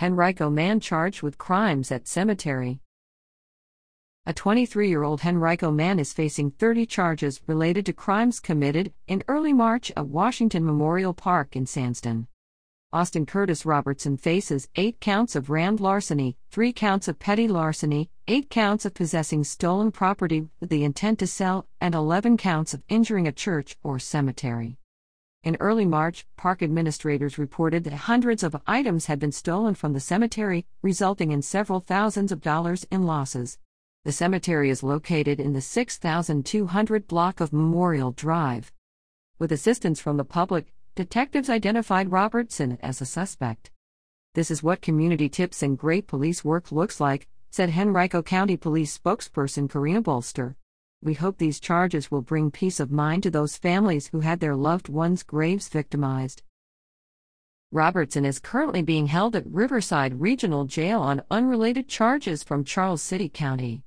Henrico man charged with crimes at cemetery. A 23 year old Henrico man is facing 30 charges related to crimes committed in early March at Washington Memorial Park in Sandston. Austin Curtis Robertson faces 8 counts of grand larceny, 3 counts of petty larceny, 8 counts of possessing stolen property with the intent to sell, and 11 counts of injuring a church or cemetery. In early March, park administrators reported that hundreds of items had been stolen from the cemetery, resulting in several thousands of dollars in losses. The cemetery is located in the 6200 block of Memorial Drive. With assistance from the public, detectives identified Robertson as a suspect. This is what community tips and great police work looks like, said Henrico County Police spokesperson Karina Bolster. We hope these charges will bring peace of mind to those families who had their loved ones' graves victimized. Robertson is currently being held at Riverside Regional Jail on unrelated charges from Charles City County.